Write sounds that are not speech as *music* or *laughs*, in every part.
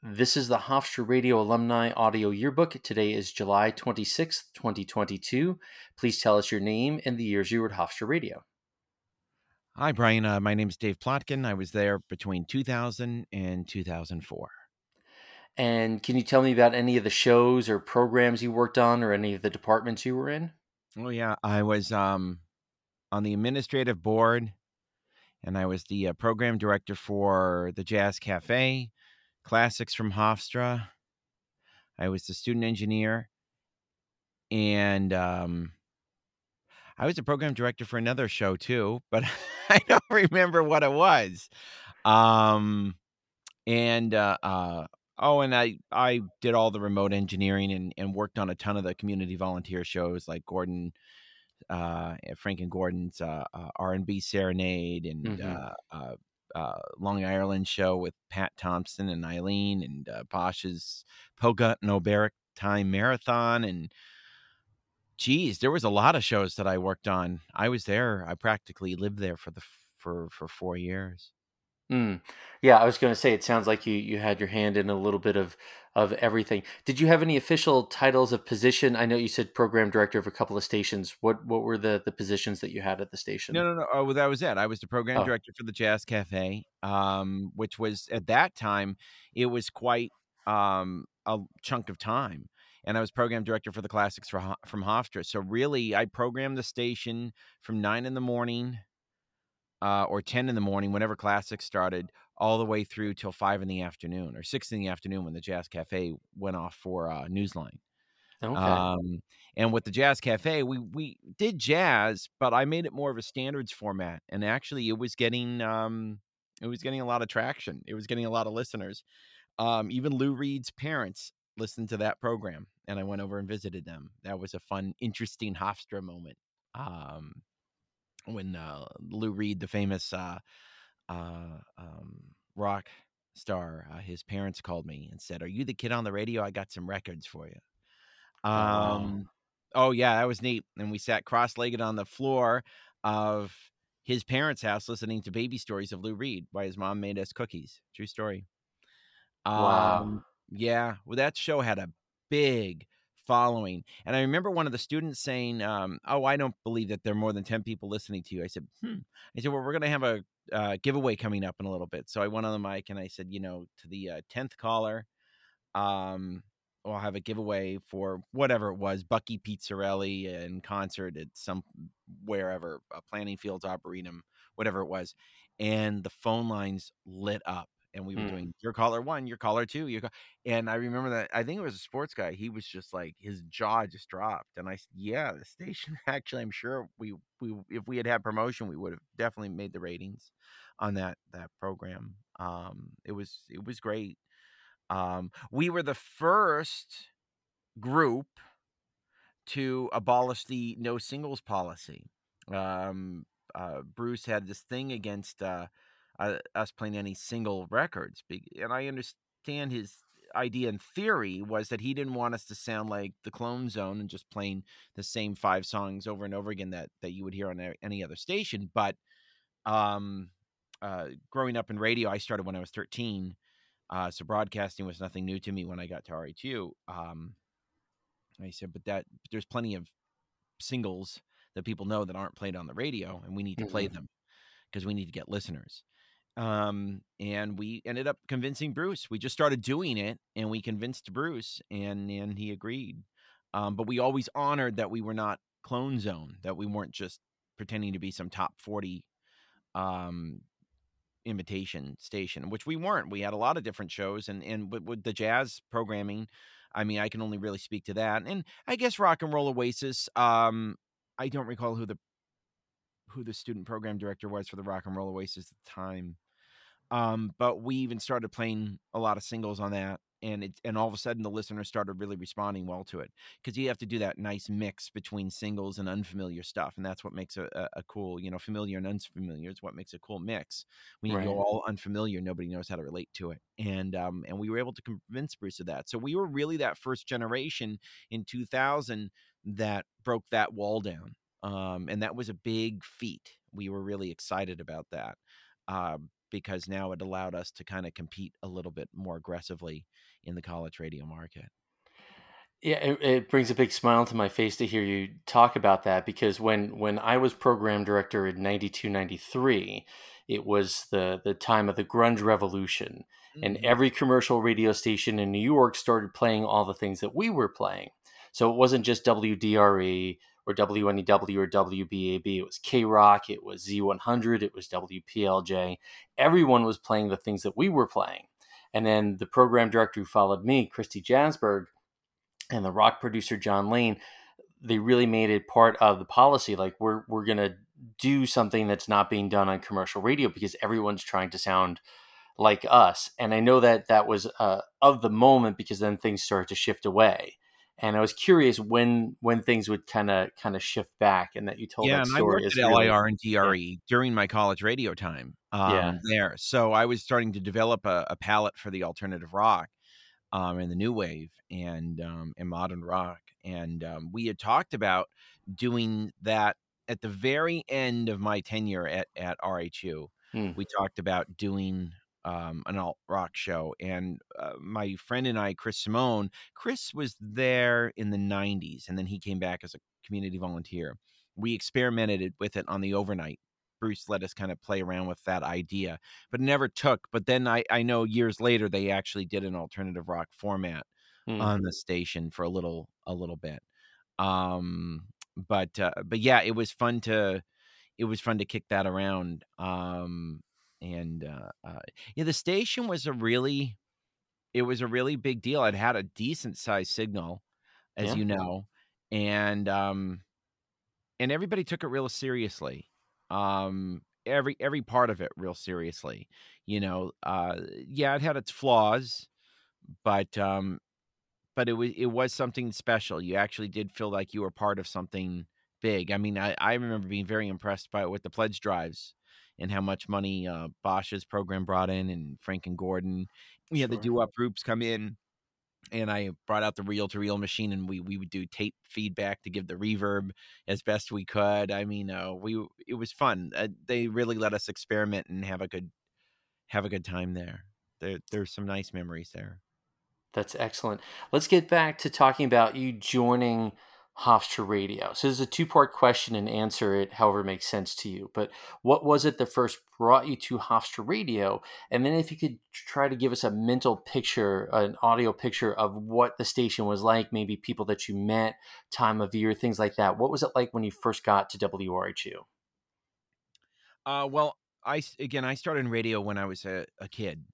This is the Hofstra Radio Alumni Audio Yearbook. Today is July 26th, 2022. Please tell us your name and the years you were at Hofstra Radio. Hi, Brian. Uh, my name is Dave Plotkin. I was there between 2000 and 2004. And can you tell me about any of the shows or programs you worked on or any of the departments you were in? Oh, yeah. I was um, on the administrative board and I was the uh, program director for the Jazz Cafe, classics from Hofstra. I was the student engineer, and um, I was the program director for another show too, but *laughs* I don't remember what it was. Um, and uh, uh, oh, and I I did all the remote engineering and and worked on a ton of the community volunteer shows like Gordon. Uh, Frank and Gordon's uh, uh, R and B Serenade and Mhm. Uh, Long Island show with Pat Thompson and Eileen and uh, Bosch's Polka and Oberic Time Marathon and geez, there was a lot of shows that I worked on. I was there. I practically lived there for the for for four years. Mm. Yeah, I was going to say it sounds like you you had your hand in a little bit of of everything. Did you have any official titles of position? I know you said program director of a couple of stations. What what were the the positions that you had at the station? No, no, no. Oh, well, that was it. I was the program Oh. director for the Jazz Cafe, um, which was at that time it was quite um, a chunk of time. And I was program director for the classics for, from Hofstra. So really, I programmed the station from nine in the morning uh, or ten in the morning, whenever classics started, all the way through till five in the afternoon or six in the afternoon when the Jazz Cafe went off for uh, Newsline. Okay. Um, and with the Jazz Cafe, we we did jazz, but I made it more of a standards format, and actually, it was getting um, it was getting a lot of traction. It was getting a lot of listeners. Um, even Lou Reed's parents listened to that program, and I went over and visited them. That was a fun, interesting Hofstra moment. Um, when uh, Lou Reed, the famous uh, uh, um, rock star, uh, his parents called me and said, "Are you the kid on the radio? I got some records for you." Um, oh yeah, that was neat. And we sat cross-legged on the floor of his parents' house listening to baby stories of Lou Reed while his mom made us cookies. True story. Wow. Um, yeah, well, that show had a big following. And I remember one of the students saying, um, "Oh, I don't believe that there are more than ten people listening to you." I said, "Hmm." I said, "Well, we're going to have a uh, giveaway coming up in a little bit." So I went on the mic and I said, "You know, to the uh, tenth caller, um, we'll have a giveaway for whatever it was, Bucky Pizzarelli in concert at some wherever, uh, Planting Fields Arboretum, whatever it was." And the phone lines lit up. And we were Hmm. doing your caller one, your caller two, your ca-" and I remember that I think it was a sports guy. He was just like his jaw just dropped, and I said, "Yeah, the station *laughs* actually. I'm sure we we if we had had promotion, we would have definitely made the ratings on that that program. Um, it was it was great. Um, we were the first group to abolish the no singles policy. Um, uh, Bruce had this thing against uh, uh, us playing any single records, and I understand his idea in theory was that he didn't want us to sound like the Clone Zone and just playing the same five songs over and over again that that you would hear on any other station. But um, uh, growing up in radio, I started when I was 13. Uh, so broadcasting was nothing new to me when I got to RHU. Um, I said, but that there's plenty of singles that people know that aren't played on the radio, and we need to play Mhm. them because we need to get listeners. Um, and we ended up convincing Bruce. We just started doing it, and we convinced Bruce, and and he agreed. Um, but we always honored that we were not clone zone, that we weren't just pretending to be some top forty um imitation station, which we weren't. We had a lot of different shows, and and with, with the jazz programming, I mean, I can only really speak to that. And I guess Rock and Roll Oasis. Um, I don't recall who the who the student program director was for the Rock and Roll Oasis at the time. Um, but we even started playing a lot of singles on that, and it and all of a sudden the listeners started really responding well to it because you have to do that nice mix between singles and unfamiliar stuff, and that's what makes a, a, a cool, you know, familiar and unfamiliar is what makes a cool mix. When you Right. go all unfamiliar, nobody knows how to relate to it, and um, and we were able to convince Bruce of that. So we were really that first generation in 2000 that broke that wall down, um, and that was a big feat. We were really excited about that. Um, because now it allowed us to kind of compete a little bit more aggressively in the college radio market. Yeah, it, it, brings a big smile to my face to hear you talk about that because when when I was program director in 92 93, it was the the time of the grunge revolution mm-hmm. and every commercial radio station in New York started playing all the things that we were playing. So it wasn't just WDRE or WNEW or WBAB, it was K-Rock, it was Z100, it was WPLJ. Everyone was playing the things that we were playing. And then the program director who followed me, Christy Jasberg, and the rock producer John Lane, they really made it part of the policy. Like we're we're gonna do something that's not being done on commercial radio because everyone's trying to sound like us. And I know that that was uh, of the moment because then things started to shift away. And I was curious when when things would kind of kind of shift back, and that you told yeah, that story. I worked at LIR and DRE yeah. during my college radio time. Um, yeah. there, so I was starting to develop a, a palette for the alternative rock, um, and the new wave and um, and modern rock. And um, we had talked about doing that at the very end of my tenure at at RHU. Hmm. We talked about doing um, an alt rock show, and uh, my friend and I, Chris Simone, Chris was there in the '90s, and then he came back as a community volunteer. We experimented with it on the overnight Bruce let us kind of play around with that idea, but never took. But then I, I know years later they actually did an alternative rock format mm. on the station for a little a little bit. Um, but uh, but yeah, it was fun to it was fun to kick that around. Um, and uh, uh, yeah, the station was a really it was a really big deal. It had a decent sized signal, as yeah. you know, and um, and everybody took it real seriously um every every part of it real seriously you know uh yeah it had its flaws but um but it was it was something special you actually did feel like you were part of something big i mean i i remember being very impressed by it with the pledge drives and how much money uh bosch's program brought in and frank and gordon we had the doo-wop groups come in and I brought out the reel to reel machine and we we would do tape feedback to give the reverb as best we could. I mean, uh, we it was fun. Uh, they really let us experiment and have a good have a good time there. There there's some nice memories there. That's excellent. Let's get back to talking about you joining Hofstra Radio. So this is a two part question and answer it however makes sense to you. But what was it that first brought you to Hofstra Radio? And then if you could try to give us a mental picture, an audio picture of what the station was like, maybe people that you met, time of year, things like that. What was it like when you first got to WRHU? Uh, well, I again I started in radio when I was a, a kid.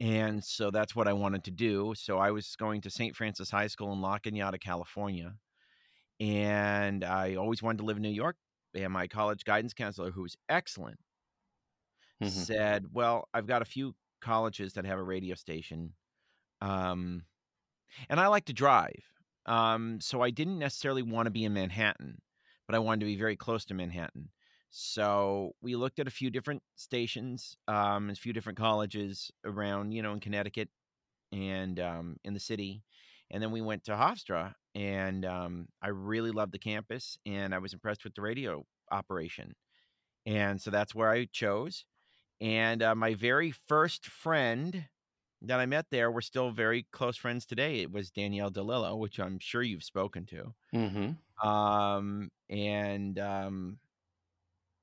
And so that's what I wanted to do. So I was going to St. Francis High School in La Cañada, California and I always wanted to live in New York. And my college guidance counselor, who was excellent, mm-hmm. said, "Well, I've got a few colleges that have a radio station, um, and I like to drive. Um, so I didn't necessarily want to be in Manhattan, but I wanted to be very close to Manhattan. So we looked at a few different stations, um, a few different colleges around, you know, in Connecticut and um, in the city, and then we went to Hofstra, and um, I really loved the campus, and I was impressed with the radio operation, and so that's where I chose. And uh, my very first friend that I met there, we're still very close friends today. It was Danielle DeLillo, which I'm sure you've spoken to. Mm-hmm. Um, and um,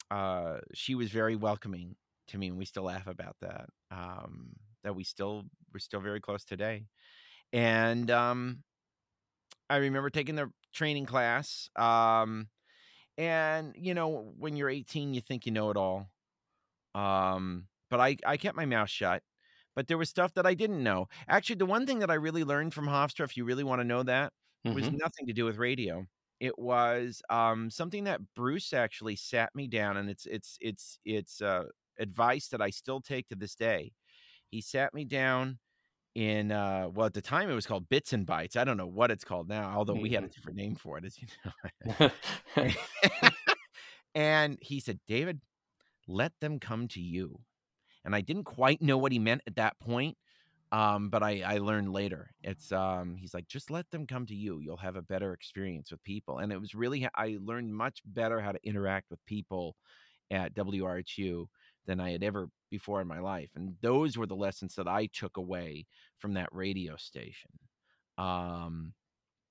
uh, she was very welcoming to me, and we still laugh about that. Um, that we still we're still very close today. And um, I remember taking the training class. Um, and you know, when you're 18, you think you know it all. Um, but I, I kept my mouth shut. But there was stuff that I didn't know. Actually, the one thing that I really learned from Hofstra, if you really want to know that, mm-hmm. was nothing to do with radio. It was um, something that Bruce actually sat me down, and it's it's it's it's uh, advice that I still take to this day. He sat me down in uh well at the time it was called bits and bytes i don't know what it's called now although we had a mm-hmm. different name for it as you know. *laughs* *laughs* And he said david let them come to you. And i didn't quite know what he meant at that point um but i i learned later. It's um he's like just let them come to you. You'll have a better experience with people. And it was really i learned much better how to interact with people at wrhu than I had ever before in my life. And those were the lessons that I took away from that radio station. Um,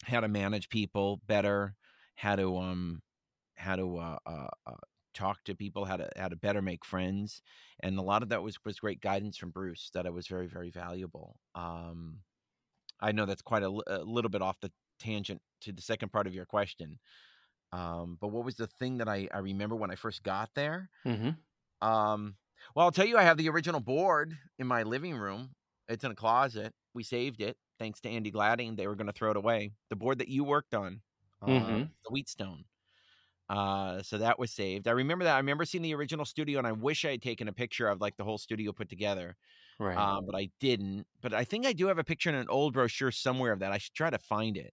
how to manage people better, how to um, how to uh, uh, uh, talk to people, how to how to better make friends, and a lot of that was was great guidance from Bruce that was very very valuable. Um, I know that's quite a, a little bit off the tangent to the second part of your question. Um, but what was the thing that I, I remember when I first got there? Mm-hmm. Um, well, I'll tell you, I have the original board in my living room. It's in a closet. We saved it thanks to Andy Gladding. They were going to throw it away. The board that you worked on, uh, mm-hmm. the Wheatstone. Uh, so that was saved. I remember that. I remember seeing the original studio, and I wish I had taken a picture of like the whole studio put together. Right. Um, but I didn't. But I think I do have a picture in an old brochure somewhere of that. I should try to find it.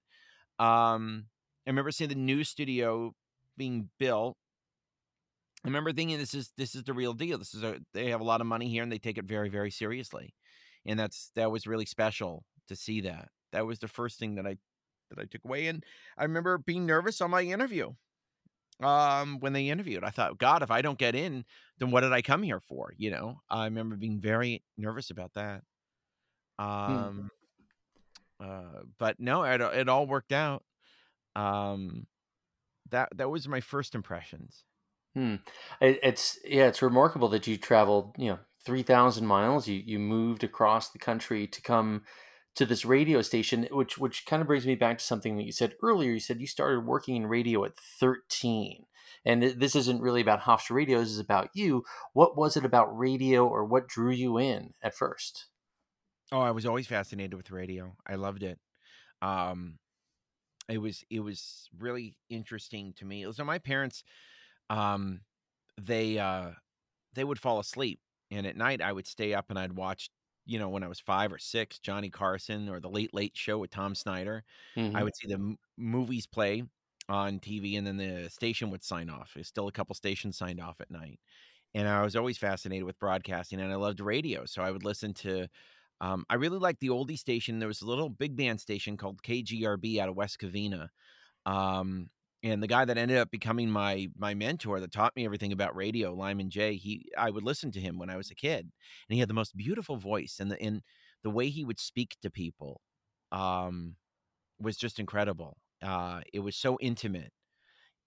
Um, I remember seeing the new studio being built. I remember thinking this is this is the real deal. This is a they have a lot of money here and they take it very very seriously, and that's that was really special to see that. That was the first thing that I that I took away. And I remember being nervous on my interview. Um, when they interviewed, I thought, God, if I don't get in, then what did I come here for? You know, I remember being very nervous about that. Um, hmm. uh, but no, it it all worked out. Um, that that was my first impressions. Hmm. It, it's yeah, it's remarkable that you traveled, you know, three thousand miles. You you moved across the country to come to this radio station, which which kind of brings me back to something that you said earlier. You said you started working in radio at thirteen, and this isn't really about Hofstra Radio. This is about you. What was it about radio, or what drew you in at first? Oh, I was always fascinated with radio. I loved it. Um, it was it was really interesting to me. So my parents, um, they uh, they would fall asleep, and at night I would stay up and I'd watch. You know, when I was five or six, Johnny Carson or the Late Late Show with Tom Snyder, mm-hmm. I would see the m- movies play on TV, and then the station would sign off. There's still a couple stations signed off at night, and I was always fascinated with broadcasting, and I loved radio, so I would listen to um, I really liked the oldie station. There was a little big band station called KGRB out of West Covina. Um, and the guy that ended up becoming my my mentor that taught me everything about radio, Lyman J, he I would listen to him when I was a kid. And he had the most beautiful voice and the in the way he would speak to people um, was just incredible. Uh, it was so intimate.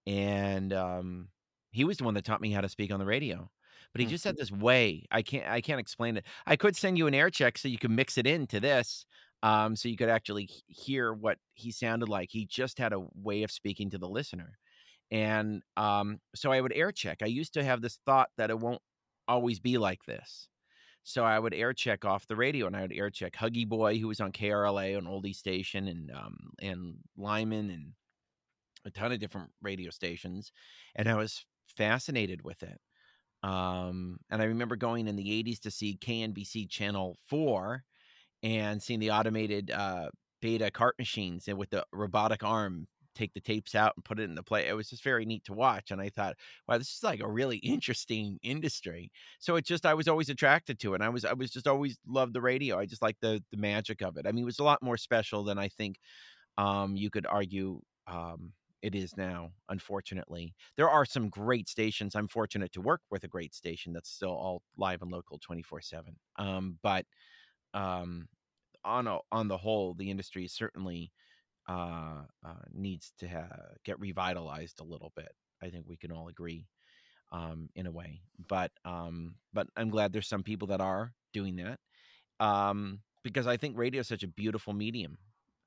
And um, he was the one that taught me how to speak on the radio but he just had this way. I can't I can't explain it. I could send you an air check so you can mix it into this, um, so you could actually hear what he sounded like. He just had a way of speaking to the listener, and um, so I would air check. I used to have this thought that it won't always be like this. So I would air check off the radio, and I would air check Huggy Boy, who was on KRLA, an oldie station, and um, and Lyman, and a ton of different radio stations, and I was fascinated with it. Um, and I remember going in the 80s to see KNBC Channel 4 and seeing the automated uh, beta cart machines and with the robotic arm take the tapes out and put it in the play. It was just very neat to watch. And I thought, wow, this is like a really interesting industry. So it just I was always attracted to it. And I was I was just always loved the radio. I just like the the magic of it. I mean, it was a lot more special than I think um, you could argue um, it is now, unfortunately. There are some great stations. I'm fortunate to work with a great station that's still all live and local 24 7. Um, but um, on, a, on the whole, the industry certainly uh, uh, needs to ha- get revitalized a little bit. I think we can all agree um, in a way. But um, but I'm glad there's some people that are doing that um, because I think radio is such a beautiful medium.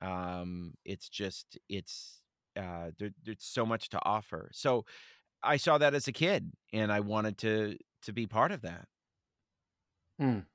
Um, it's just it's uh, there, there's so much to offer. So I saw that as a kid, and I wanted to to be part of that. Mm.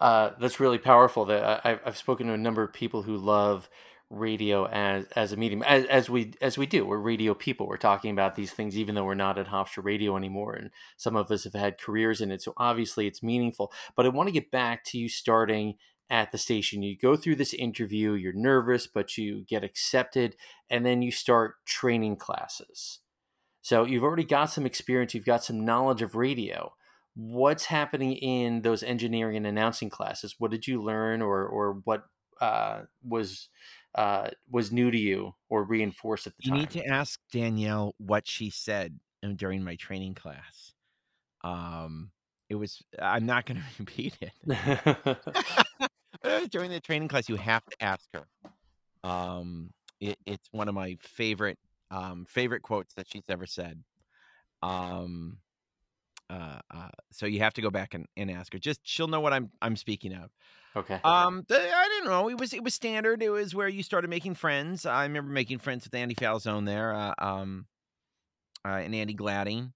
Uh, that's really powerful. That I, have spoken to a number of people who love radio as as a medium, as, as we as we do. We're radio people. We're talking about these things, even though we're not at Hofstra Radio anymore, and some of us have had careers in it. So obviously, it's meaningful. But I want to get back to you starting at the station. You go through this interview, you're nervous, but you get accepted, and then you start training classes. So you've already got some experience, you've got some knowledge of radio. What's happening in those engineering and announcing classes? What did you learn, or or what uh, was uh, was new to you or reinforced at the you time? You need to ask Danielle what she said during my training class. Um, it was. I'm not going *laughs* to repeat it. *laughs* *laughs* During the training class, you have to ask her. Um, it, it's one of my favorite um, favorite quotes that she's ever said. Um, uh, uh, so you have to go back and, and ask her. Just she'll know what I'm I'm speaking of. okay. Um, the, I didn't know. It was it was standard. It was where you started making friends. I remember making friends with Andy Falzone there, uh, um, uh, and Andy Gladding,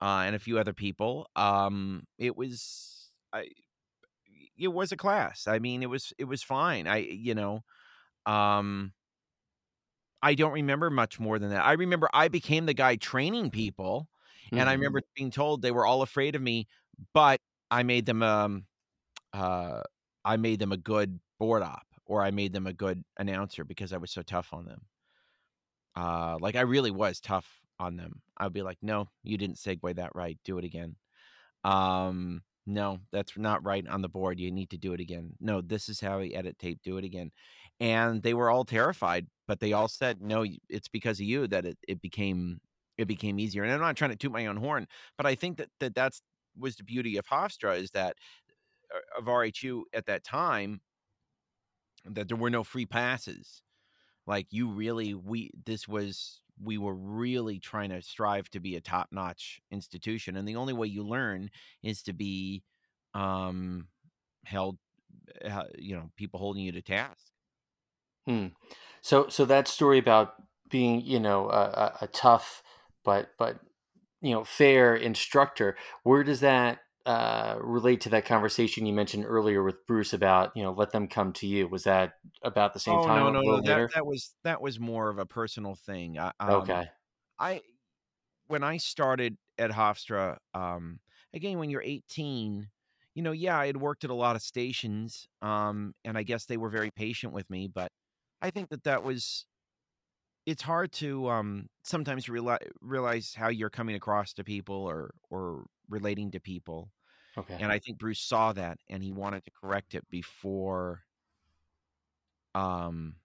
uh, and a few other people. Um, it was I, it was a class. I mean, it was it was fine. I you know, um, I don't remember much more than that. I remember I became the guy training people, and I Mhm. remember being told they were all afraid of me, but I made them um uh I made them a good board op or I made them a good announcer because I was so tough on them. Uh like I really was tough on them. I'd be like, "No, you didn't segue that right. Do it again." Um no, that's not right on the board. You need to do it again. No, this is how we edit tape. Do it again. And they were all terrified, but they all said, "No, it's because of you that it, it became it became easier." And I'm not trying to toot my own horn, but I think that, that that's was the beauty of Hofstra is that uh, of RHU at that time that there were no free passes. Like you really we this was we were really trying to strive to be a top-notch institution and the only way you learn is to be um held uh, you know people holding you to task. Hmm. So so that story about being you know a, a, a tough but but you know fair instructor, where does that uh, relate to that conversation you mentioned earlier with Bruce about you know let them come to you? Was that about the same Oh time no, no, no. That that was that was more of a personal thing. I, um Okay. I when I started at Hofstra, um, again, when you're 18, you know, yeah, I had worked at a lot of stations, um, and I guess they were very patient with me. But I think that that was it's hard to um, sometimes realize realize how you're coming across to people or or relating to people. Okay. And I think Bruce saw that and he wanted to correct it before um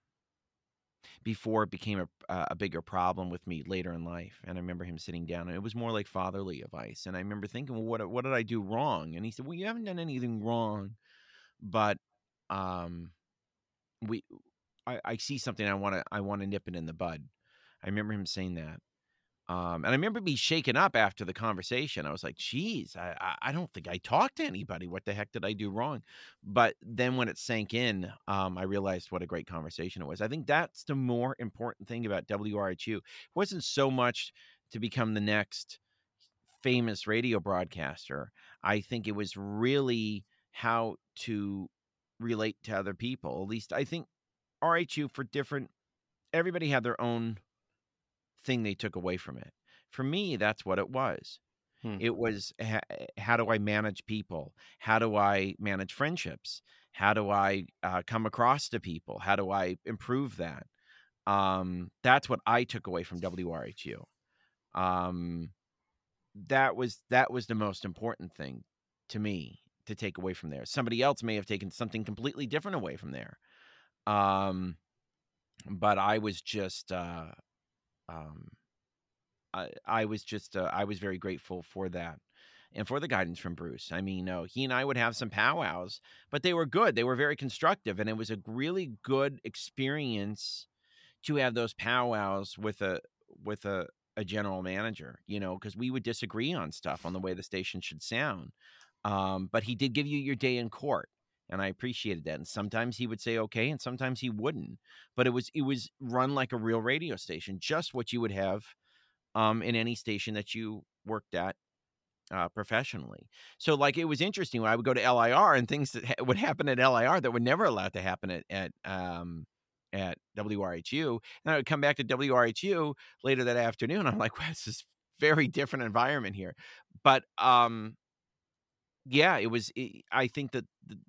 before it became a a bigger problem with me later in life. And I remember him sitting down, and it was more like fatherly advice. And I remember thinking, well, what what did I do wrong? And he said, well, you haven't done anything wrong, but um, we I, I see something I want to I want to nip it in the bud. I remember him saying that. Um, and I remember me shaken up after the conversation. I was like, geez, I, I, don't think I talked to anybody. What the heck did I do wrong? But then when it sank in, um, I realized what a great conversation it was. I think that's the more important thing about WRHU. It wasn't so much to become the next famous radio broadcaster. I think it was really how to relate to other people. At least I think RHU for different, everybody had their own thing they took away from it. For me, that's what it was. Hmm. It was ha- how do I manage people? How do I manage friendships? How do I uh, come across to people? How do I improve that? Um, that's what I took away from WRHU. Um, that was that was the most important thing to me to take away from there. Somebody else may have taken something completely different away from there. Um, but I was just uh, um, I, I was just uh, I was very grateful for that and for the guidance from Bruce. I mean, no, he and I would have some powwows, but they were good. They were very constructive, and it was a really good experience to have those powwows with a with a a general manager. You know, because we would disagree on stuff on the way the station should sound, um, but he did give you your day in court. And I appreciated that. And sometimes he would say okay, and sometimes he wouldn't. But it was it was run like a real radio station, just what you would have um, in any station that you worked at uh, professionally. So, like, it was interesting I would go to LIR and things that ha- would happen at LIR that were never allowed to happen at at um, at WRHU. And I would come back to WRHU later that afternoon. I'm like, wow, this is very different environment here. But um, yeah, it was. It, I think that,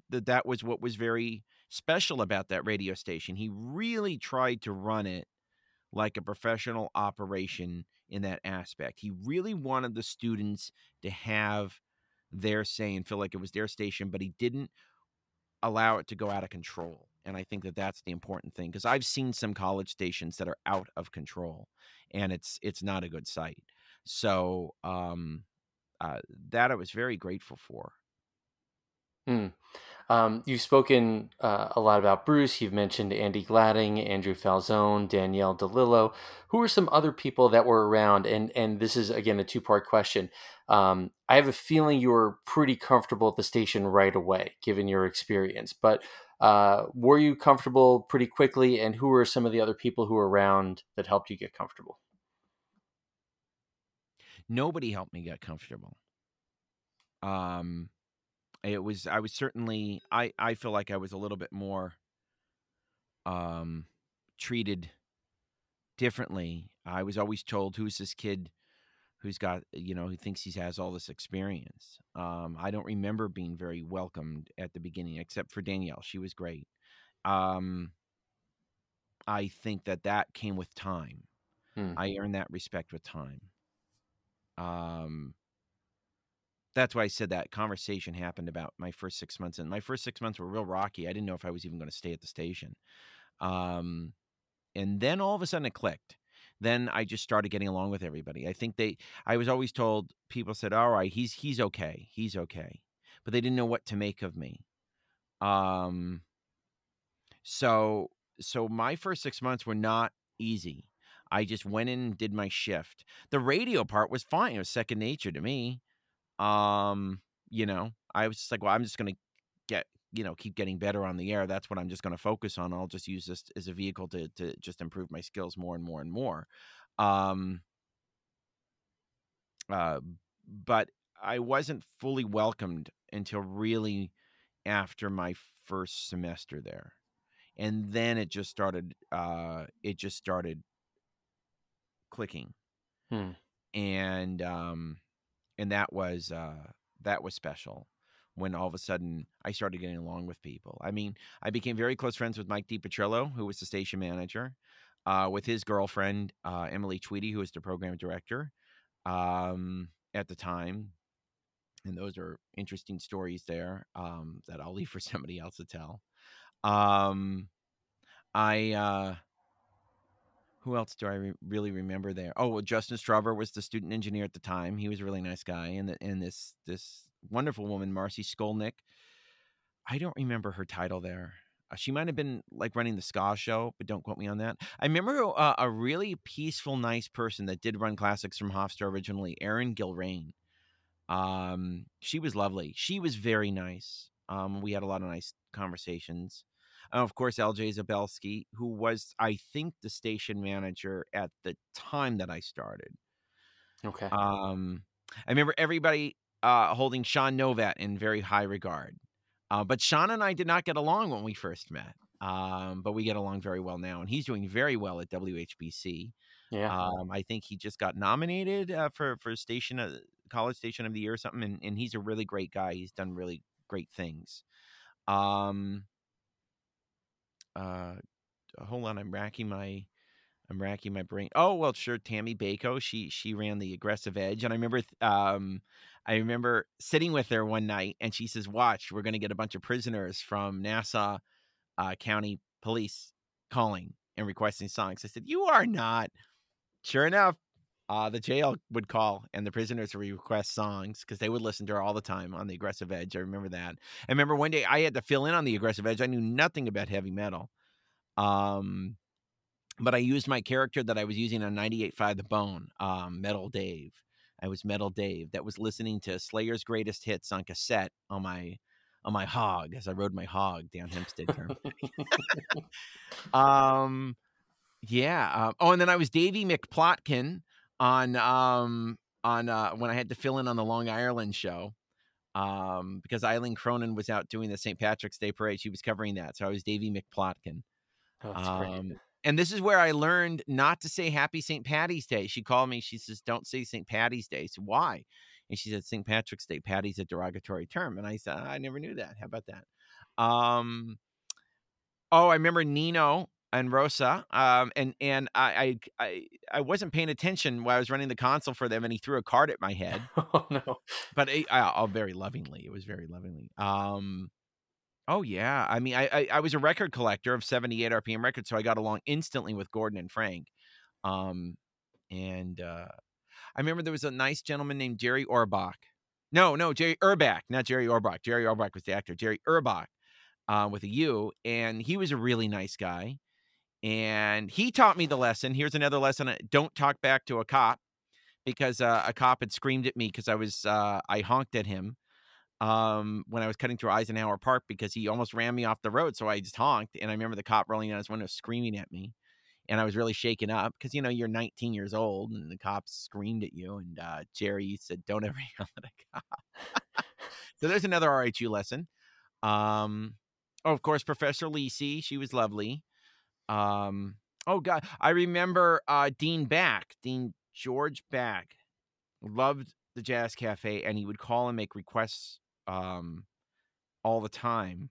that that was what was very special about that radio station. He really tried to run it like a professional operation in that aspect. He really wanted the students to have their say and feel like it was their station, but he didn't allow it to go out of control. And I think that that's the important thing because I've seen some college stations that are out of control, and it's it's not a good sight. So um, uh, that I was very grateful for. Hmm. Um, you've spoken uh, a lot about Bruce. You've mentioned Andy Gladding, Andrew Falzone, Danielle DeLillo. Who are some other people that were around? And and this is again a two part question. Um, I have a feeling you were pretty comfortable at the station right away, given your experience. But uh, were you comfortable pretty quickly? And who were some of the other people who were around that helped you get comfortable? Nobody helped me get comfortable. Um, it was I was certainly I I feel like I was a little bit more um treated differently. I was always told who's this kid who's got you know who thinks he has all this experience. Um I don't remember being very welcomed at the beginning except for Danielle. She was great. Um I think that that came with time. Hmm. I earned that respect with time. Um that's why I said that conversation happened about my first six months. And my first six months were real rocky. I didn't know if I was even going to stay at the station. Um, and then all of a sudden it clicked. Then I just started getting along with everybody. I think they, I was always told, people said, all right, he's, he's okay. He's okay. But they didn't know what to make of me. Um, so, so my first six months were not easy. I just went in and did my shift. The radio part was fine. It was second nature to me. Um, you know, I was just like, well, I'm just going to get, you know, keep getting better on the air. That's what I'm just going to focus on. I'll just use this as a vehicle to to just improve my skills more and more and more. Um, uh, but I wasn't fully welcomed until really after my first semester there, and then it just started. Uh, it just started clicking, Hmm. and um, and that was uh, that was special when all of a sudden I started getting along with people. I mean, I became very close friends with Mike DiPetrillo, who was the station manager, uh, with his girlfriend uh, Emily Tweedy, who was the program director um, at the time. And those are interesting stories there um, that I'll leave for *laughs* somebody else to tell. Um, I uh, who else do I re- really remember there? Oh, well, Justin Strauber was the student engineer at the time. He was a really nice guy, and the, and this this wonderful woman, Marcy Skolnick. I don't remember her title there. Uh, she might have been like running the ska show, but don't quote me on that. I remember uh, a really peaceful, nice person that did run classics from Hofstra originally, Erin Gilrain. Um, she was lovely. She was very nice. Um, we had a lot of nice conversations. Of course, LJ Zabelski, who was, I think, the station manager at the time that I started. Okay. Um, I remember everybody uh, holding Sean Novat in very high regard. Uh, but Sean and I did not get along when we first met. Um, but we get along very well now, and he's doing very well at WHBC. yeah. Um, I think he just got nominated uh, for for station uh, college station of the year or something, and, and he's a really great guy. He's done really great things. Um, uh, hold on, I'm racking my I'm racking my brain. Oh well, sure. Tammy Bako, she she ran the aggressive edge, and I remember um, I remember sitting with her one night, and she says, "Watch, we're going to get a bunch of prisoners from Nassau uh, County Police calling and requesting songs." I said, "You are not." Sure enough, uh, the jail would call and the prisoners would request songs because they would listen to her all the time on the aggressive edge. I remember that. I remember one day I had to fill in on the aggressive edge. I knew nothing about heavy metal. Um, but I used my character that I was using on 98.5 The Bone, um, Metal Dave. I was Metal Dave that was listening to Slayer's greatest hits on cassette on my on my hog as I rode my hog down Hempstead *laughs* um, yeah. Uh, oh, and then I was Davy McPlotkin on um on uh when I had to fill in on the Long Ireland show. Um, because Eileen Cronin was out doing the St. Patrick's Day parade, she was covering that. So I was Davy McPlotkin. Oh. Um, and this is where I learned not to say Happy St. Patty's Day. She called me. She says, "Don't say St. Patty's Day." So why? And she said, "St. Patrick's Day. Patty's a derogatory term." And I said, "I never knew that. How about that?" Um, oh, I remember Nino and Rosa. Um, and and I, I I I wasn't paying attention while I was running the console for them, and he threw a card at my head. *laughs* oh no. but it, uh, oh, very lovingly. It was very lovingly. Um, oh yeah. I mean, I, I I was a record collector of 78 RPM records, so I got along instantly with Gordon and Frank. Um, and uh, I remember there was a nice gentleman named Jerry Orbach. No, no, Jerry Urbach, not Jerry Orbach. Jerry Orbach was the actor. Jerry Urbach uh, with a U, and he was a really nice guy. And he taught me the lesson. Here's another lesson: don't talk back to a cop because uh, a cop had screamed at me because I was uh, I honked at him um, when I was cutting through Eisenhower Park because he almost ran me off the road. So I just honked, and I remember the cop rolling down his window, screaming at me, and I was really shaken up because you know you're 19 years old, and the cops screamed at you, and uh, Jerry said, "Don't ever *laughs* yell at a cop." *laughs* so there's another RHU lesson. Um, oh, of course, Professor Lisi, she was lovely. Um, oh God, I remember uh, Dean Back, Dean George Back, loved the Jazz Cafe, and he would call and make requests um, all the time.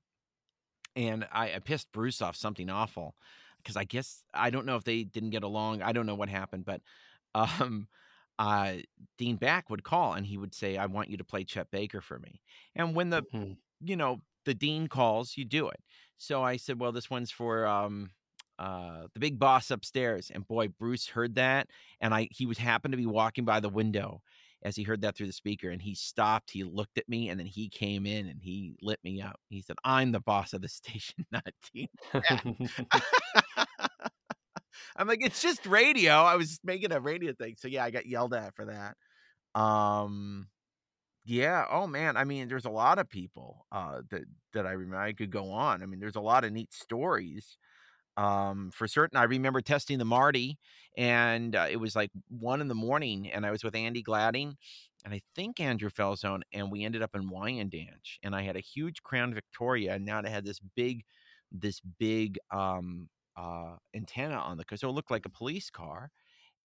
And I, I pissed Bruce off something awful because I guess I don't know if they didn't get along. I don't know what happened, but *laughs* um, uh, Dean Back would call and he would say, "I want you to play Chet Baker for me." And when the mm-hmm. you know the dean calls, you do it. So I said, "Well, this one's for um, uh, the big boss upstairs." And boy, Bruce heard that, and I he was happened to be walking by the window, as he heard that through the speaker and he stopped he looked at me and then he came in and he lit me up. He said i'm the boss of the *laughs* station not Dean *laughs* i'm like it's just radio. I was making a radio thing so yeah i got yelled at for that. Um yeah oh man i mean there's a lot of people uh that that i remember i could go on i mean there's a lot of neat stories um, for certain. I remember testing the Marti, and uh, it was like one in the morning, and I was with Andy Gladding, and I think Andrew Falzone, and we ended up in Wyandanch, and I had a huge Crown Victoria, and now it had this big, this big um, uh, antenna on the car, so it looked like a police car,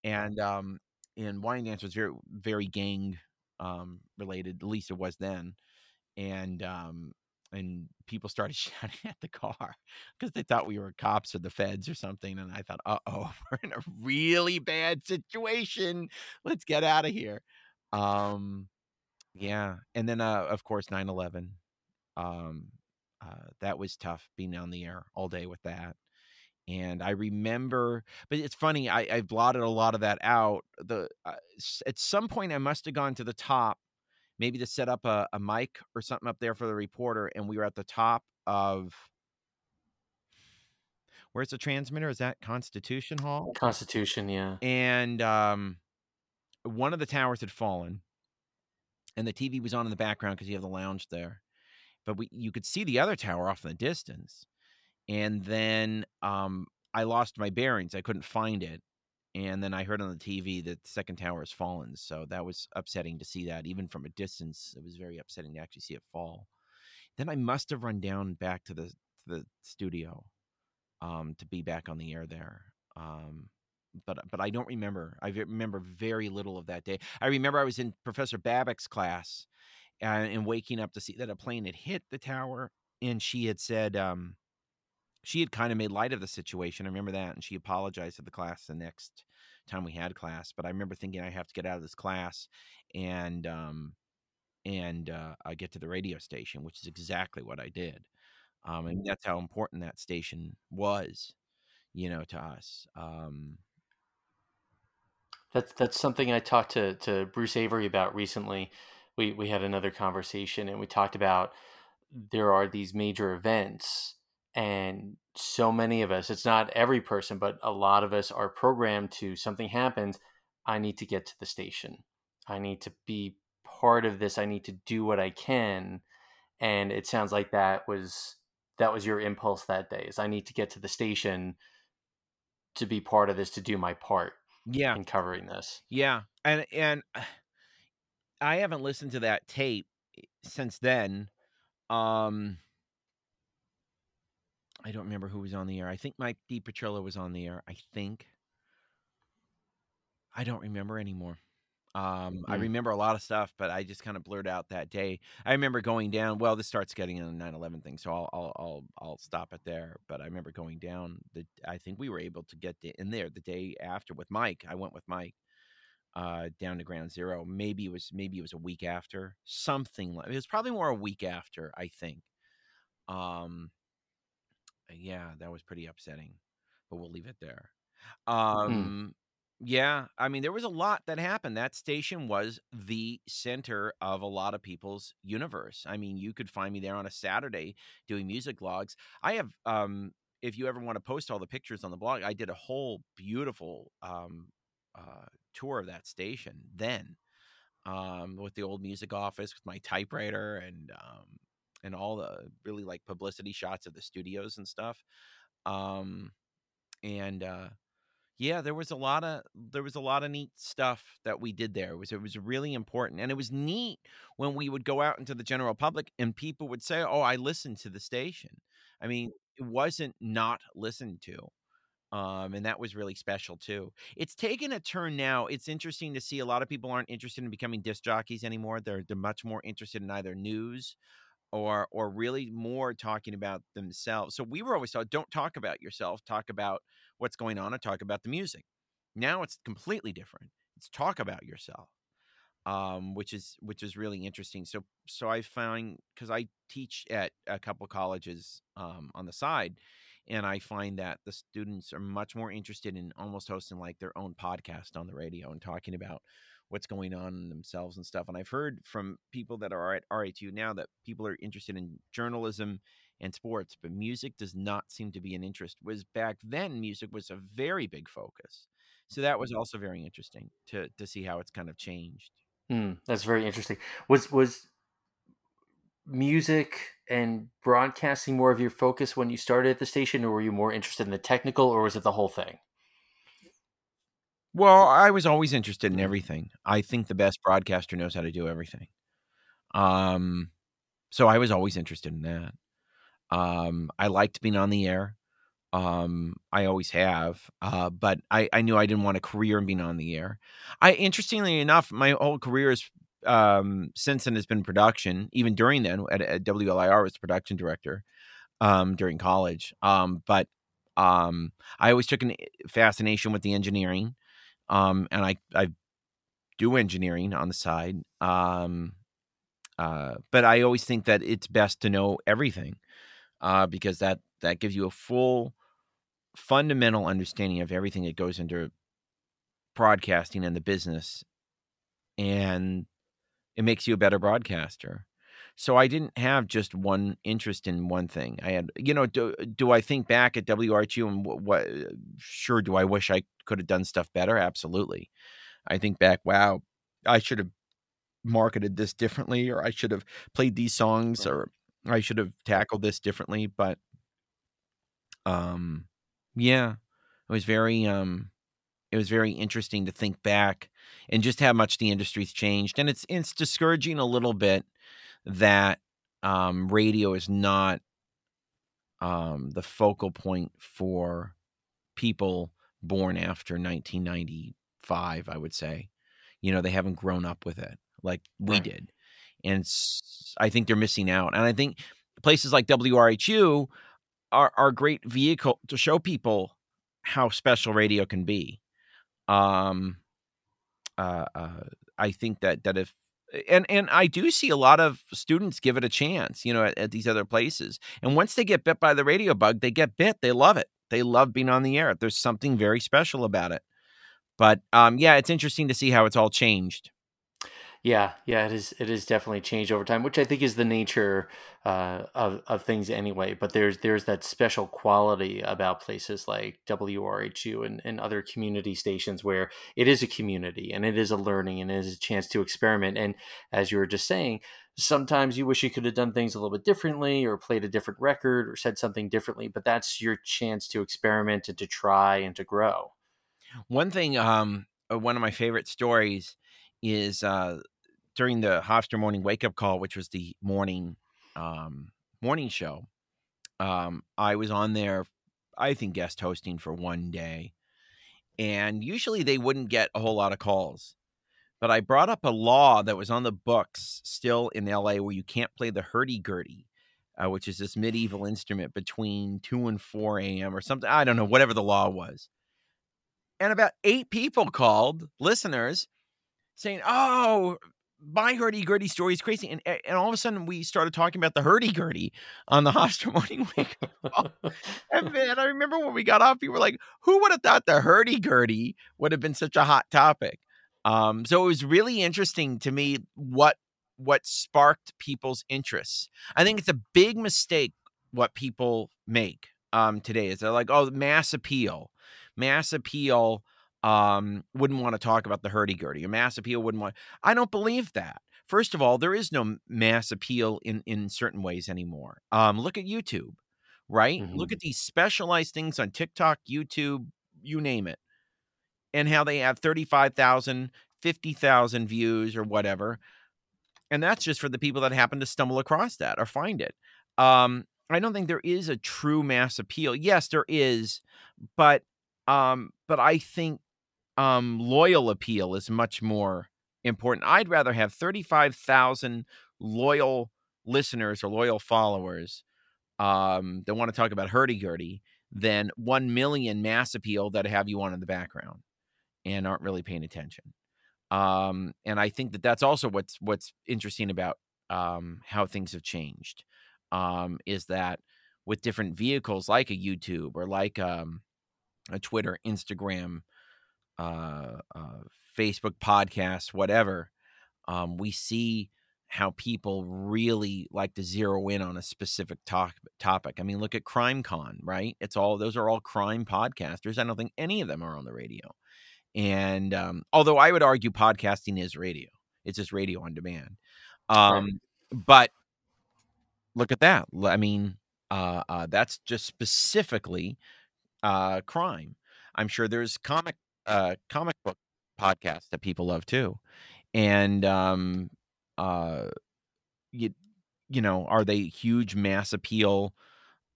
and um, and Wyandanch was very very gang um, related, at least it was then, and um, and people started *laughs* shouting at the car because they thought we were cops or the feds or something. And I thought, uh oh, *laughs* we're in a really bad situation. Let's get out of here. Um, yeah. And then, uh, of course, 9 11. Um, uh, that was tough being on the air all day with that. And I remember, but it's funny. I, I blotted a lot of that out. The uh, at some point I must have gone to the top maybe to set up a, a mic or something up there for the reporter. And we were at the top of where's the transmitter? Is that Constitution Hall? Constitution, yeah. And um, one of the towers had fallen, and the TV was on in the background because you have the lounge there. But we, you could see the other tower off in the distance. And then um, I lost my bearings. I couldn't find it and then I heard on the TV that the second tower has fallen. So that was upsetting to see that, even from a distance. It was very upsetting to actually see it fall. Then I must have run down back to the to the studio um, to be back on the air there. Um, but but I don't remember. I remember very little of that day. I remember I was in Professor Babbitt's class and, and waking up to see that a plane had hit the tower, and she had said. Um, she had kind of made light of the situation. I remember that, and she apologized to the class the next time we had class. But I remember thinking I have to get out of this class and um, and uh, I get to the radio station, which is exactly what I did. Um, and that's how important that station was, you know, to us. Um, that's that's something I talked to to Bruce Avery about recently. We we had another conversation, and we talked about there are these major events and so many of us it's not every person but a lot of us are programmed to something happens i need to get to the station. I need to be part of this i need to do what i can and it sounds like that was that was your impulse that day is i need to get to the station to be part of this to do my part yeah. in covering this. Yeah and and *sighs* i haven't listened to that tape eh, since then um I don't remember who was on the air. I think Mike DiPetrillo was on the air. I think. I don't remember anymore. Um, mm. I remember a lot of stuff, but I just kind of blurred out that day. I remember going down. Well, this starts getting in the 9/11 thing, so I'll I'll I'll, I'll stop it there. But I remember going down. The I think we were able to get in there the day after with Mike. I went with Mike uh, down to Ground Zero. Maybe it was maybe it was a week after something. Like, it was probably more a week after. I think. Um, yeah, that was pretty upsetting, but we'll leave it there. Hmm. Um, Yeah, I mean, there was a lot that happened. That station was the center of a lot of people's universe. I mean, you could find me there on a Saturday doing music logs. I have, um, if you ever want to post all the pictures on the blog, I did a whole beautiful um, uh, tour of that station then um, with the old music office with my typewriter and um, and all the really like publicity shots of the studios and stuff. Um, and uh, yeah, there was a lot of there was a lot of neat stuff that we did there. It was it was really important, and it was neat when we would go out into the general public and people would say, "Oh, I listened to the station." I mean, it wasn't not listened to. Um, and that was really special too. It's taken a turn now. It's interesting to see a lot of people aren't interested in becoming disc jockeys anymore. They're they're much more interested in either news or or really more talking about themselves. So we were always taught, don't talk about yourself, talk about what's going on and talk about the music. Now it's completely different. It's talk about yourself. Um, which is which is really interesting. So so I find because I teach at a couple colleges um, on the side, and I find that the students are much more interested in almost hosting like their own podcast on the radio and talking about what's going on themselves and stuff. And I've heard from people that are at RHU now that people are interested in journalism and sports, but music does not seem to be an interest. Was back then music was a very big focus. So that was also very interesting to to see how it's kind of changed. Mm, that's very interesting. Was was music and broadcasting more of your focus when you started at the station, or were you more interested in the technical, or was it the whole thing? Well, I was always interested in everything. I think the best broadcaster knows how to do everything. Um, so I was always interested in that. Um, I liked being on the air. Um, I always have, uh, but I, I knew I didn't want a career in being on the air. I, interestingly enough, my whole career is um, since then has been production. Even during then, at, at WLIR was production director um, during college. Um, but um, I always took a fascination with the engineering um, and I I do engineering on the side. Um, uh, but I always think that it's best to know everything uh, because that that gives you a full fundamental understanding of everything that goes into broadcasting and the business, and it makes you a better broadcaster. So I didn't have just one interest in one thing. I had, you know, do, do I think back at WRHU and what, what? Sure, do I wish I could have done stuff better? Absolutely. I think back, wow, I should have marketed this differently, or I should have played these songs, or I should have tackled this differently. But, um, yeah, it was very, um, it was very interesting to think back and just how much the industry's changed, and it's it's discouraging a little bit that um, radio is not um, the focal point for people born after 1995 i would say. You know they haven't grown up with it like we right. did. And i think they're missing out. And i think places like wrhu are, are a great vehicle to show people how special radio can be. Um uh, uh i think that that if and and I do see a lot of students give it a chance, you know, at, at, these other places. And once they get bit by the radio bug, they get bit. They love it. They love being on the air. There's something very special about it. But um, yeah, it's interesting to see how it's all changed. Yeah, yeah, it is. It is definitely changed over time, which I think is the nature uh, of of things anyway. But there's there's that special quality about places like WRHU and, and other community stations where it is a community and it is a learning and it is a chance to experiment. And as you were just saying, sometimes you wish you could have done things a little bit differently or played a different record or said something differently. But that's your chance to experiment and to try and to grow. One thing, um, uh, one of my favorite stories is uh, during the Hofstra morning wake up call, which was the morning um, morning show. Um, I was on there, I think, guest hosting for one day, and usually they wouldn't get a whole lot of calls. But I brought up a law that was on the books still in LA where you can't play the hurdy gurdy, uh, which is this medieval instrument between 2 and 4 a.m. or something. I don't know, whatever the law was. And about eight people called, listeners, saying, Oh, my hurdy gurdy story is crazy, and and all of a sudden we started talking about the hurdy gurdy on the *laughs* Hofstra Morning Week. and man, I remember when we got off, people were like, "Who would have thought the hurdy gurdy would have been such a hot topic?" Um, so it was really interesting to me what what sparked people's interests. I think it's a big mistake what people make um, today is they're like, "Oh, mass appeal, mass appeal." Um, wouldn't want to talk about the hurdy gurdy. A mass appeal wouldn't want. I don't believe that. First of all, there is no mass appeal in in certain ways anymore. Um, look at YouTube, right? Mm-hmm. Look at these specialized things on TikTok, YouTube, you name it, and how they have 35,000, 50,000 views or whatever. And that's just for the people that happen to stumble across that or find it. Um, I don't think there is a true mass appeal. Yes, there is, but um, but I think um, loyal appeal is much more important. I'd rather have 35,000 loyal listeners or loyal followers um, that want to talk about hurdy-gurdy than 1 million mass appeal that have you on in the background and aren't really paying attention. Um, and I think that that's also what's what's interesting about um, how things have changed um, is that with different vehicles like a YouTube or like um, a Twitter, Instagram, uh, uh, Facebook podcasts, whatever, um, we see how people really like to zero in on a specific talk, topic. I mean, look at Crime Con, right? It's all those are all crime podcasters. I don't think any of them are on the radio. And um, although I would argue podcasting is radio, it's just radio on demand. Um, right. But look at that. I mean, uh, uh, that's just specifically uh, crime. I'm sure there's comic uh, comic book podcast that people love too, and um, uh, you you know, are they huge mass appeal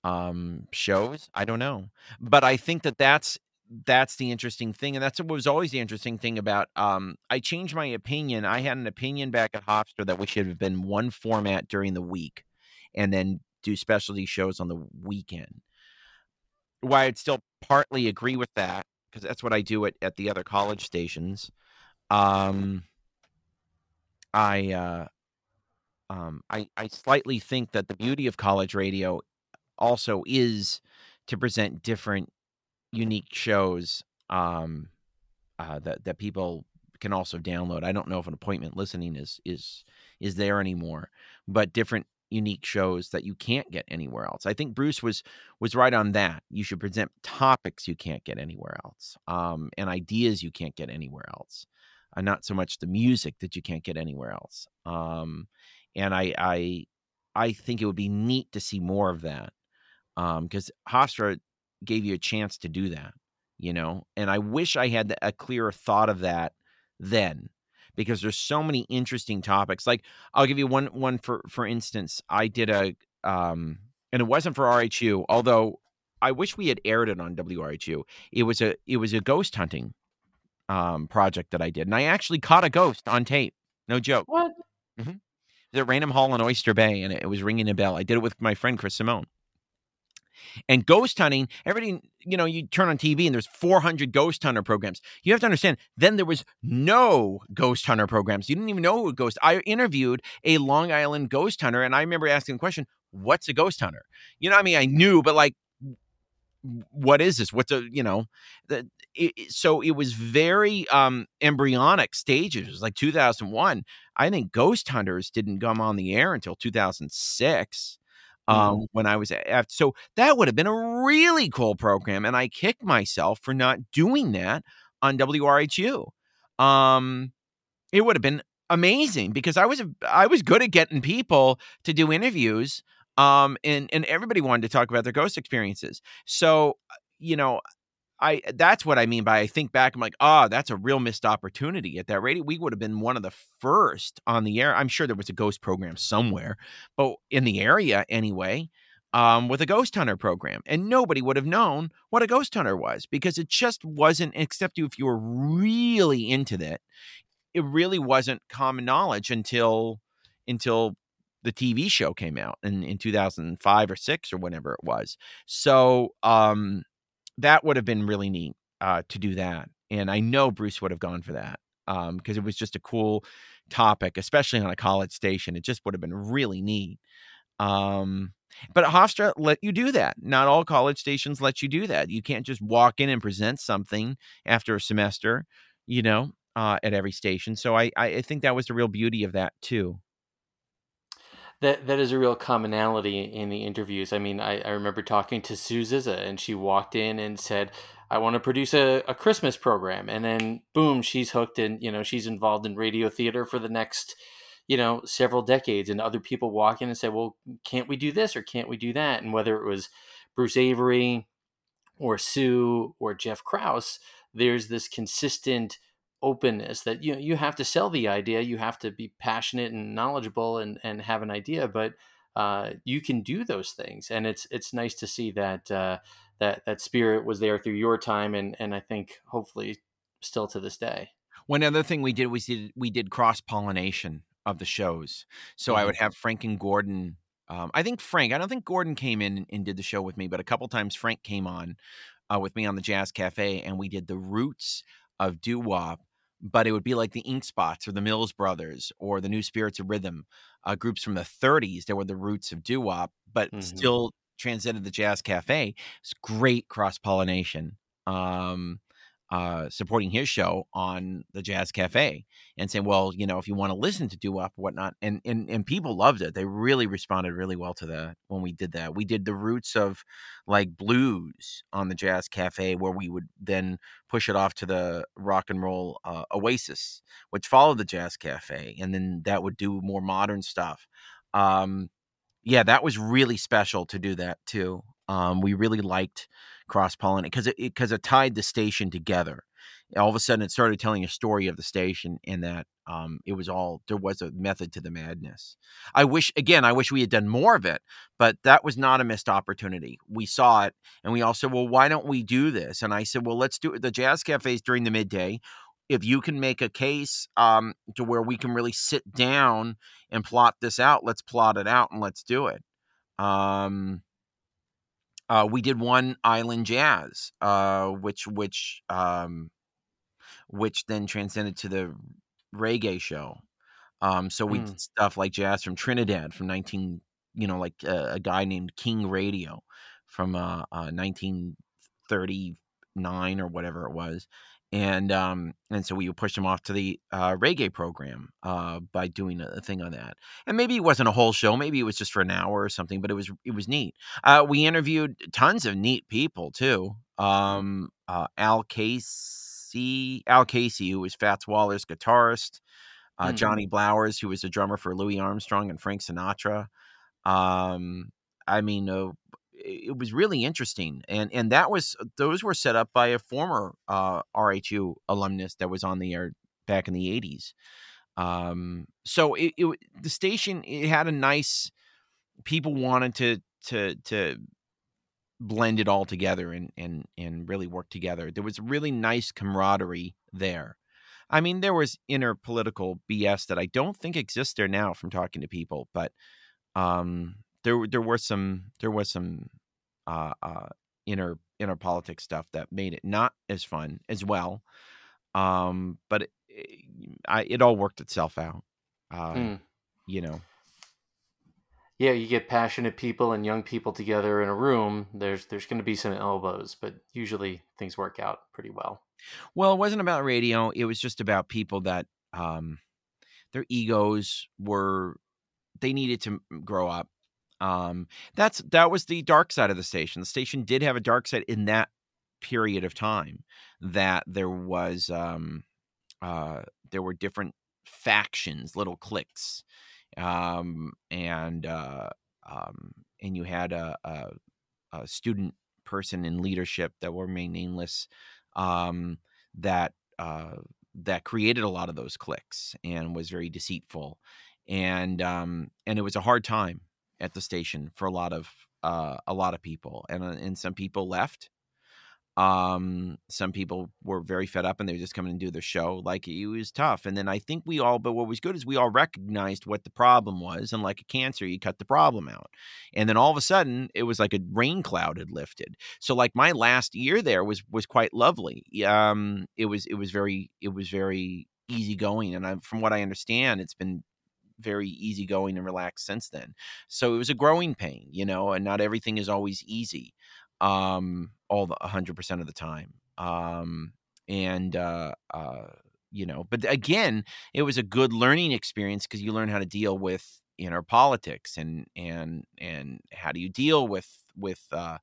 um shows? I don't know, but I think that that's that's the interesting thing and that's what was always the interesting thing about um i changed my opinion i had an opinion back at hofstra that we should have been one format during the week and then do specialty shows on the weekend why i'd still partly agree with that because that's what I do at, at the other college stations. Um, I, uh, um, I, I slightly think that the beauty of college radio also is to present different, unique shows um, uh, that that people can also download. I don't know if an appointment listening is is is there anymore, but different unique shows that you can't get anywhere else. I think Bruce was was right on that. You should present topics you can't get anywhere else, um, and ideas you can't get anywhere else. Uh, not so much the music that you can't get anywhere else. Um, and I, I, I think it would be neat to see more of that because um, Hofstra gave you a chance to do that, you know. And I wish I had a clearer thought of that then because there's so many interesting topics. Like I'll give you one one for for instance, I did a um and it wasn't for RHU, although I wish we had aired it on WRHU. It was a it was a ghost hunting um project that I did. And I actually caught a ghost on tape. No joke. What? Mm-hmm. At Raynham Hall in Oyster Bay, and it was ringing a bell. I did it with my friend Chris Simone. And ghost hunting, everything, you know, you turn on TV and there's 400 ghost hunter programs. You have to understand, then there was no ghost hunter programs. You didn't even know who ghost. I interviewed a Long Island ghost hunter and I remember asking the question, what's a ghost hunter? You know, I mean, I knew, but like, what is this? What's a, you know, the, it, so it was very um embryonic stages. It was like 2001. I think Ghost Hunters didn't come on the air until 2006 um, mm-hmm. when I was at. So that would have been a really cool program, and I kicked myself for not doing that on WRHU. Um, it would have been amazing because I was I was good at getting people to do interviews. Um, and and everybody wanted to talk about their ghost experiences. So you know, I that's what I mean by I think back. I'm like, oh, that's a real missed opportunity at that radio. We would have been one of the first on the air. I'm sure there was a ghost program somewhere, but in the area anyway, um, with a ghost hunter program, and nobody would have known what a ghost hunter was because it just wasn't. Except if you were really into that, it really wasn't common knowledge until until the TV show came out in in 2005 or six or whenever it was. So um that would have been really neat uh, to do that. And I know Bruce would have gone for that. um, because it was just a cool topic, especially on a college station. It just would have been really neat. Um, but Hofstra let you do that. Not all college stations let you do that. You can't just walk in and present something after a semester, you know, uh, at every station. So I, I think that was the real beauty of that too. That that is a real commonality in the interviews. I mean, I, I remember talking to Sue Zizza, and she walked in and said, "I want to produce a, a Christmas program," and then boom, she's hooked, and you know, she's involved in radio theater for the next you know, several decades, and other people walk in and say, "Well, can't we do this or can't we do that?" And whether it was Bruce Avery or Sue or Jeff Kraus, there's this consistent openness that you know, you have to sell the idea, you have to be passionate and knowledgeable and and have an idea, but uh, you can do those things, and it's it's nice to see that uh, that that spirit was there through your time, and and I think hopefully still to this day. One other thing we did was did, we did cross pollination of the shows. So mm-hmm. I would mm-hmm. have Frank and Gordon. Um, I think Frank. I don't think Gordon came in and did the show with me, but a couple times Frank came on uh, with me on the Jazz Cafe, and we did the roots of doo wop. But it would be like the Ink Spots or the Mills Brothers or the New Spirits of Rhythm, uh, groups from the 30s. That were the roots of doo wop, but mm-hmm. still transcended the Jazz Cafe. It's great cross pollination. Um, uh, supporting his show on the Jazz Cafe and saying, well, you know, if you want to listen to doo wop whatnot, and and and people loved it. They really responded really well to that when we did that. We did the roots of like blues on the Jazz Cafe, where we would then push it off to the rock and roll uh, Oasis, which followed the Jazz Cafe, and then that would do more modern stuff. Um, yeah, that was really special to do that too. Um, we really liked cross pollinate because it because it, it, tied the station together. All of a sudden, it started telling a story of the station, and that um, it was all there was a method to the madness. I wish again, I wish we had done more of it, but that was not a missed opportunity. We saw it, and we all said, "Well, why don't we do this?" And I said, "Well, let's do it. The jazz cafes during the midday." If you can make a case um, to where we can really sit down and plot this out, let's plot it out and let's do it. Um, uh, we did one island jazz, uh, which which um, which then transcended to the reggae show. Um, so we mm. did stuff like jazz from Trinidad from nineteen, you know, like uh, a guy named King Radio from uh, uh, nineteen thirty nine or whatever it was, and um and so we would push him off to the uh, reggae program uh, by doing a, thing on that. And maybe it wasn't a whole show maybe it was just for an hour or something but it was it was neat. Uh, we interviewed tons of neat people too um uh, al casey al casey who was fats waller's guitarist mm-hmm. johnny blowers who was a drummer for louis armstrong and frank sinatra. Um i mean uh, it was really interesting and and that was those were set up by a former uh, RHU alumnus that was on the air back in the 80s um, so it, it, the station it had a nice people wanted to to to blend it all together and and and really work together. There was really nice camaraderie there. I mean there was inner political bs that i don't think exists there now from talking to people but um there there were some there was some uh, uh, inner inner politics stuff that made it not as fun as well. Um, but it, it, I, it all worked itself out. Uh, mm. You know. Yeah, you get passionate people and young people together in a room. There's there's going to be some elbows, but usually things work out pretty well. Well, it wasn't about radio. It was just about people that um, their egos were they needed to grow up um, that's that was the dark side of the station. The station did have a dark side in that period of time. That there was um, uh, there were different factions, little cliques, um, and uh, um, and you had a, a, a, student person in leadership that will remain nameless um, that uh, that created a lot of those cliques and was very deceitful and um, and it was a hard time at the station for a lot of uh, a lot of people, and uh, and some people left. Um, some people were very fed up and they were just coming and do their show. Like it was tough. And then I think we all, but what was good is we all recognized what the problem was. And like a cancer, you cut the problem out. And then all of a sudden it was like a rain cloud had lifted. So like my last year there was, was quite lovely. Um, it was, it was very, it was very, easygoing, and I, from what I understand, it's been very easygoing and relaxed since then. So it was a growing pain, you know, and not everything is always easy, um, all the hundred percent of the time. Um, and uh, uh, you know, but again, it was a good learning experience because you learn how to deal with inner politics and and and how do you deal with with uh,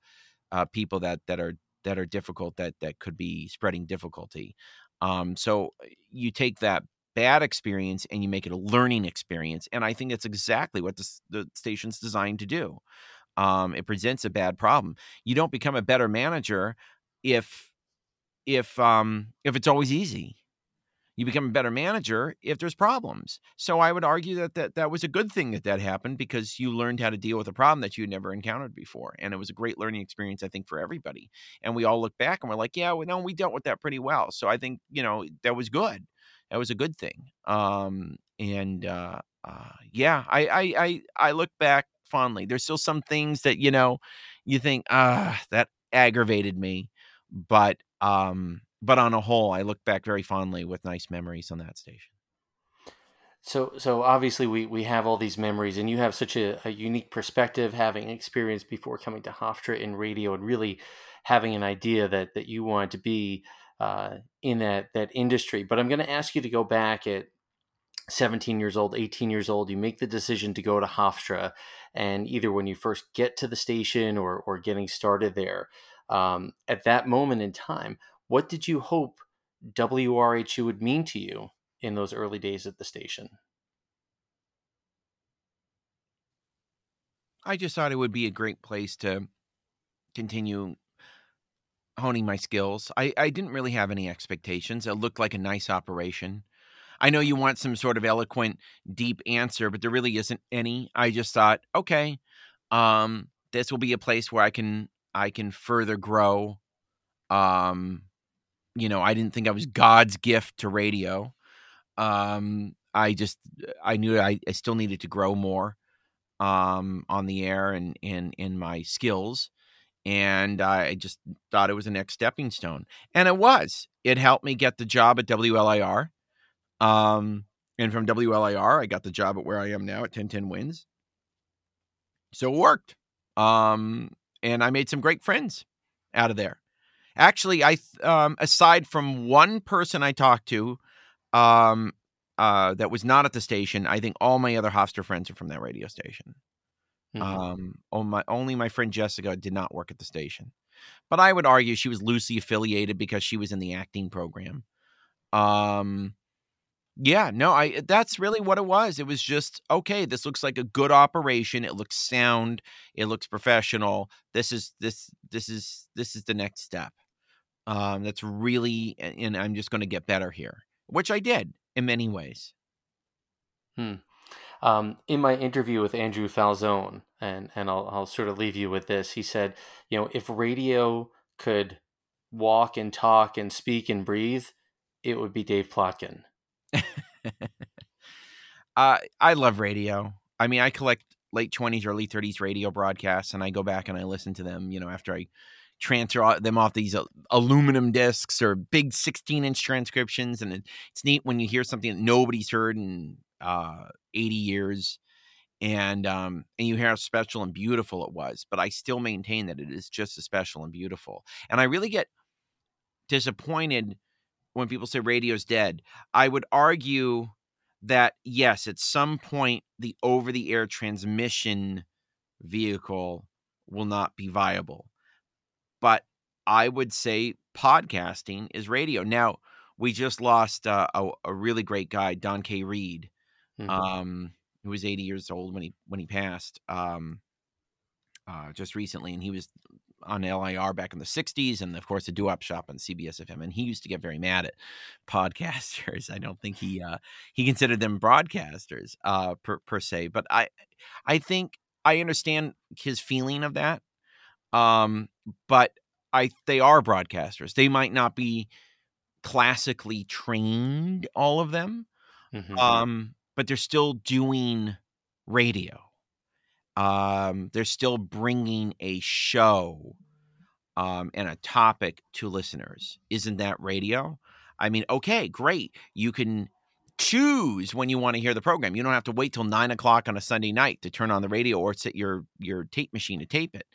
uh, people that that are that are difficult that that could be spreading difficulty. Um, so you take that bad experience and you make it a learning experience, and I think that's exactly what the, the station's designed to do. Um, it presents a bad problem. You don't become a better manager if if um if it's always easy you become a better manager if there's problems. So I would argue that that, that was a good thing that that happened because you learned how to deal with a problem that you never encountered before. And it was a great learning experience, I think, for everybody. And we all look back and we're like, yeah, well, no, we dealt with that pretty well. So I think, you know, that was good. That was a good thing. Um, and uh, uh, yeah, I, I, I, I look back fondly. There's still some things that, you know, you think, ah, that aggravated me. But um, but on a whole, I look back very fondly with nice memories on that station. So, so obviously we, we have all these memories, and you have such a, a unique perspective, having experience before coming to Hofstra in radio, and really having an idea that that you wanted to be uh, in that that industry. But I'm going to ask you to go back at 17 years old, 18 years old. You make the decision to go to Hofstra, and either when you first get to the station or or getting started there, um, at that moment in time, what did you hope WRHU would mean to you in those early days at the station? I just thought it would be a great place to continue honing my skills. I, I didn't really have any expectations. It looked like a nice operation. I know you want some sort of eloquent, deep answer, but there really isn't any. I just thought, okay, um, this will be a place where I can I can further grow. Um, you know, I didn't think I was God's gift to radio. Um, I just I knew I, I still needed to grow more um, on the air and in in my skills, and I just thought it was a next stepping stone, and it was. It helped me get the job at WLIR, um, and from WLIR I got the job at where I am now at 1010 Wins. So it worked, um, and I made some great friends out of there. Actually, I um, aside from one person I talked to, um, uh, that was not at the station, I think all my other Hofstra friends are from that radio station. Mm-hmm. Um, oh my, only my friend Jessica did not work at the station, but I would argue she was loosely affiliated because she was in the acting program. Um, yeah, no, I that's really what it was. It was just okay, this looks like a good operation. It looks sound, it looks professional. This is this this is this is the next step um, that's really and i'm just going to get better here which i did in many ways hmm. Um, in my interview with andrew falzone and, and I'll, I'll sort of leave you with this he said you know if radio could walk and talk and speak and breathe it would be dave plotkin *laughs* uh, i love radio i mean i collect late 20s early 30s radio broadcasts and i go back and i listen to them you know after i transfer them off these uh, aluminum discs or big 16 inch transcriptions. And it's neat when you hear something that nobody's heard in uh, 80 years and um, and you hear how special and beautiful it was. But I still maintain that it is just as special and beautiful. And I really get disappointed when people say radio's dead. I would argue that yes, at some point the over the air transmission vehicle will not be viable but I would say podcasting is radio. Now, we just lost uh, a, a, really great guy, Don K. Reed, mm-hmm. um, who was 80 years old when he when he passed um, uh, just recently, and he was on LIR back in the 60s, and of course the Doo Wop Shop on CBS FM. And he used to get very mad at *laughs* podcasters. I don't think he uh, he considered them broadcasters uh, per, per se, but I I think I understand his feeling of that. Um, but I they are broadcasters. They might not be classically trained, all of them, mm-hmm. um, but they're still doing radio. Um, they're still bringing a show um, and a topic to listeners. Isn't that radio? I mean, okay, great. You can choose when you want to hear the program. You don't have to wait till nine o'clock on a Sunday night to turn on the radio or set your your tape machine to tape it,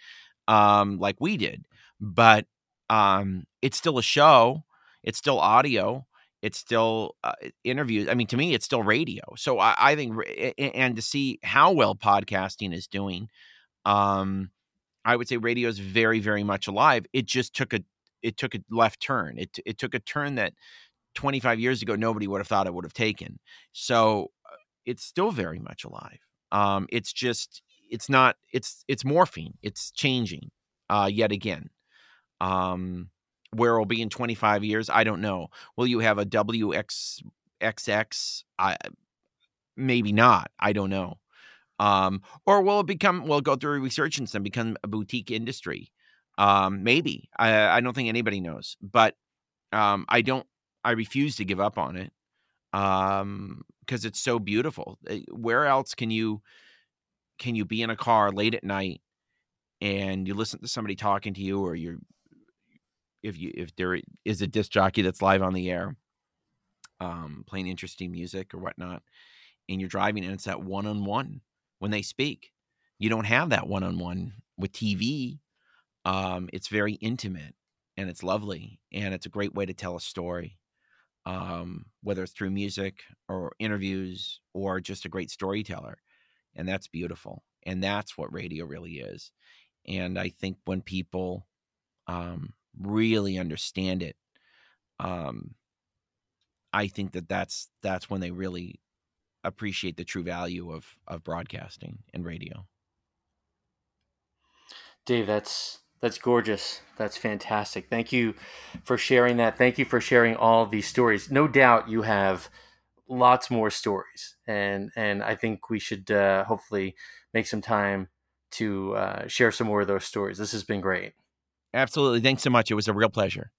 um, like we did. But um, it's still a show. It's still audio. It's still uh, interviews. I mean, to me, it's still radio. So I, I think, and to see how well podcasting is doing, um, I would say radio is very, very much alive. It just took a it took a left turn. It it took a turn that 25 years ago nobody would have thought it would have taken. So uh, it's still very much alive. Um, it's just it's not it's it's morphing. It's changing uh, yet again. Um, where it'll be in 25 years, I don't know. Will you have a WXXX? I maybe not. I don't know. Um, or will it become? Will it go through a resurgence and become a boutique industry? Um, maybe. I, I don't think anybody knows, but um, I don't. I refuse to give up on it um, because it's so beautiful. Eh, where else can you can you be in a car late at night and you listen to somebody talking to you, or you're if you if there is a disc jockey that's live on the air, um, playing interesting music or whatnot, and you're driving and it's that one on one when they speak. You don't have that one on one with TV um, it's very intimate and it's lovely and it's a great way to tell a story, um, whether it's through music or interviews or just a great storyteller. And that's beautiful. And that's what radio really is. And I think when people um, really understand it, um, I think that that's that's when they really appreciate the true value of of broadcasting and radio. Dave, that's that's gorgeous. That's fantastic. Thank you for sharing that. Thank you for sharing all these stories. No doubt you have lots more stories, and and I think we should uh, hopefully make some time to uh, share some more of those stories. This has been great. Absolutely. Thanks so much. It was a real pleasure.